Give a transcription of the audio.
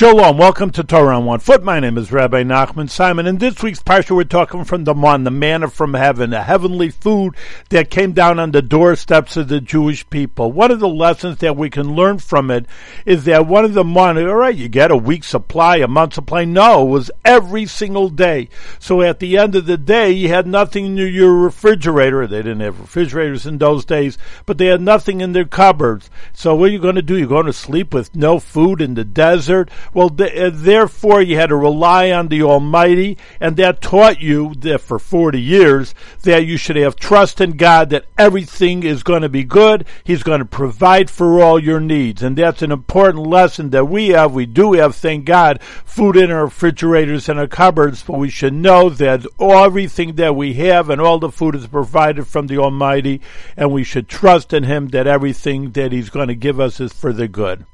Shalom, welcome to Torah on One Foot. My name is Rabbi Nachman Simon. In this week's parsha, we're talking from the man, the manna from heaven, a heavenly food that came down on the doorsteps of the Jewish people. One of the lessons that we can learn from it is that one of the man, all right, you get a week's supply, a month's supply. No, it was every single day. So at the end of the day, you had nothing in your refrigerator. They didn't have refrigerators in those days, but they had nothing in their cupboards. So what are you going to do? You're going to sleep with no food in the desert? Well, th- uh, therefore, you had to rely on the Almighty, and that taught you that for 40 years that you should have trust in God that everything is going to be good. He's going to provide for all your needs. And that's an important lesson that we have. We do have, thank God, food in our refrigerators and our cupboards, but we should know that everything that we have and all the food is provided from the Almighty, and we should trust in Him that everything that He's going to give us is for the good.